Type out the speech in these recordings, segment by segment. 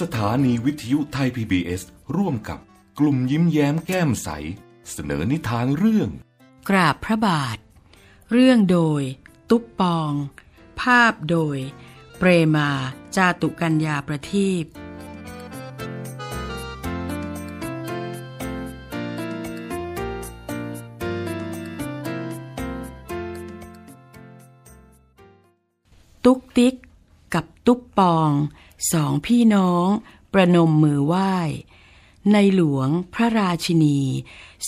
สถานีวิทยุไทย PBS ร่วมกับกลุ่มยิ้มแย้มแก้มใส เสนอนิทานเรื่อง กราบพระบาท เรื่องโดย ตุ๊บปอง ภาพโดย เปรมา จาตุกัญญาประทีปตุ๊กติ๊ก กับตุ๊กปอง สองพี่น้อง ประนมมือไหว้ ในหลวงพระราชินี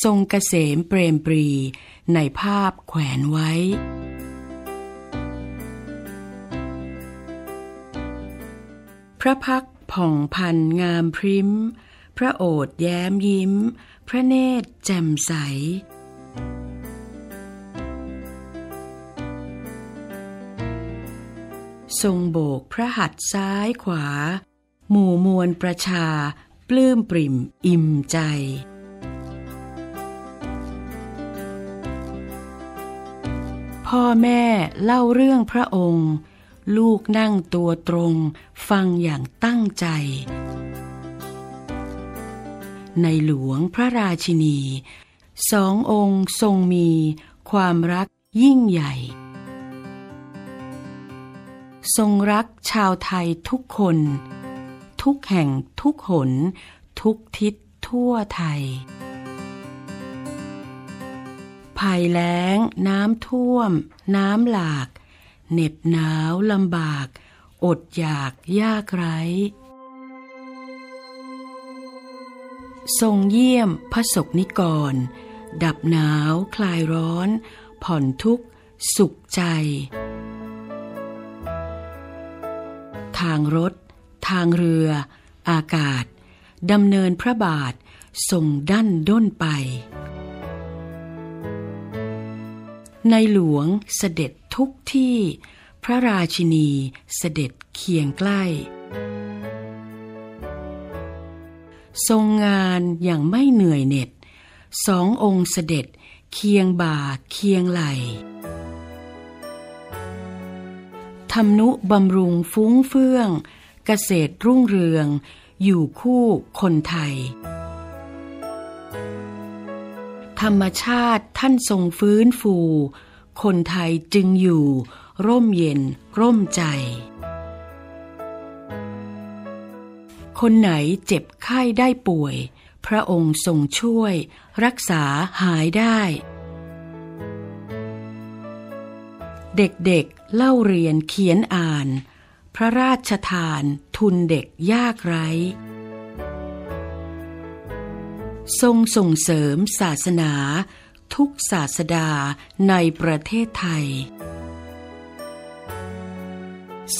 ทรงเกษมเปรมปรี ในภาพแขวนไว้ พระพักผ่องพันงามพริ้มพระโอษฐ์แย้มยิ้ม พระเนตรแจ่มใส ทรงโบกพระหัตถ์ซ้ายขวา หมู่มวลประชา ปลื้มปริ่มอิ่มใจ พ่อแม่เล่าเรื่องพระองค์ ลูกนั่งตัวตรง ฟังอย่างตั้งใจ ในหลวงพระราชินี สององค์ทรงมีความรักยิ่งใหญ่ ทรงรักชาวไทยทุกคน ทุกแห่งทุกหน ทุกทิศทั่วไทย ภัยแล้ง น้ำท่วม น้ำหลาก เหน็บหนาวลำบาก อดอยากยากไร้ทรงเยี่ยมพระศกนิกร ดับหนาวคลายร้อน ผ่อนทุกข์ สุขใจ ทางรถ ทางเรือ อากาศดำเนินพระบาททรงดั้นด้นไป ในหลวงเสด็จทุกที่ พระราชินีเสด็จเคียงใกล้ ทรงงานอย่างไม่เหนื่อยเหน็ด สององค์เสด็จเคียงบ่าเคียงไหล ทำนุบำรุงฟุ้งเฟื่อง เกษตรรุ่งเรือง อยู่คู่คนไทย ธรรมชาติท่านทรงฟื้นฟู คนไทยจึงอยู่ ร่มเย็น ร่มใจ คนไหนเจ็บไข้ได้ป่วย พระองค์ทรงช่วย รักษาหายได้ เด็กๆเล่าเรียนเขียนอ่าน พระราชทาน ทุนเด็กยากไร้ ทรงส่งเสริมศาสนา ทุกศาสดาในประเทศไทย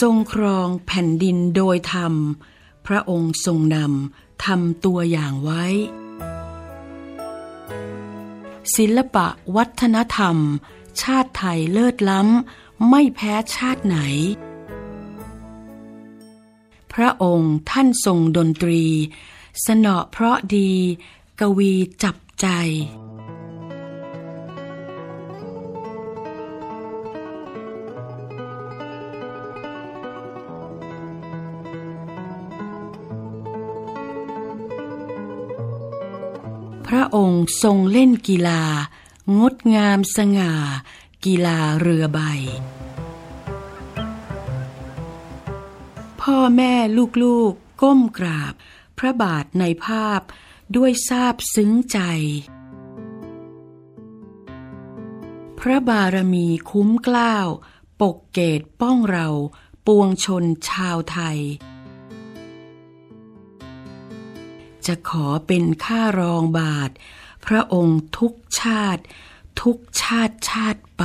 ทรงครองแผ่นดินโดยธรรม พระองค์ทรงนำทำตัวอย่างไว้ ศิลปะวัฒนธรรม ชาติไทยเลิศล้ำ ไม่แพ้ชาติไหน พระองค์ท่านทรงดนตรี สนอเพราะดี กวีจับใจพระองค์ทรงเล่นกีฬา งดงามสง่า กีฬาเรือใบ พ่อแม่ลูกๆก้มกราบ พระบาทในภาพด้วยซาบซึ้งใจ พระบารมีคุ้มเกล้าว ปกเกตป้องเราปวงชนชาวไทย จะขอเป็นข้ารองบาท พระองค์ทุกชาติ ทุกชาติชาติไป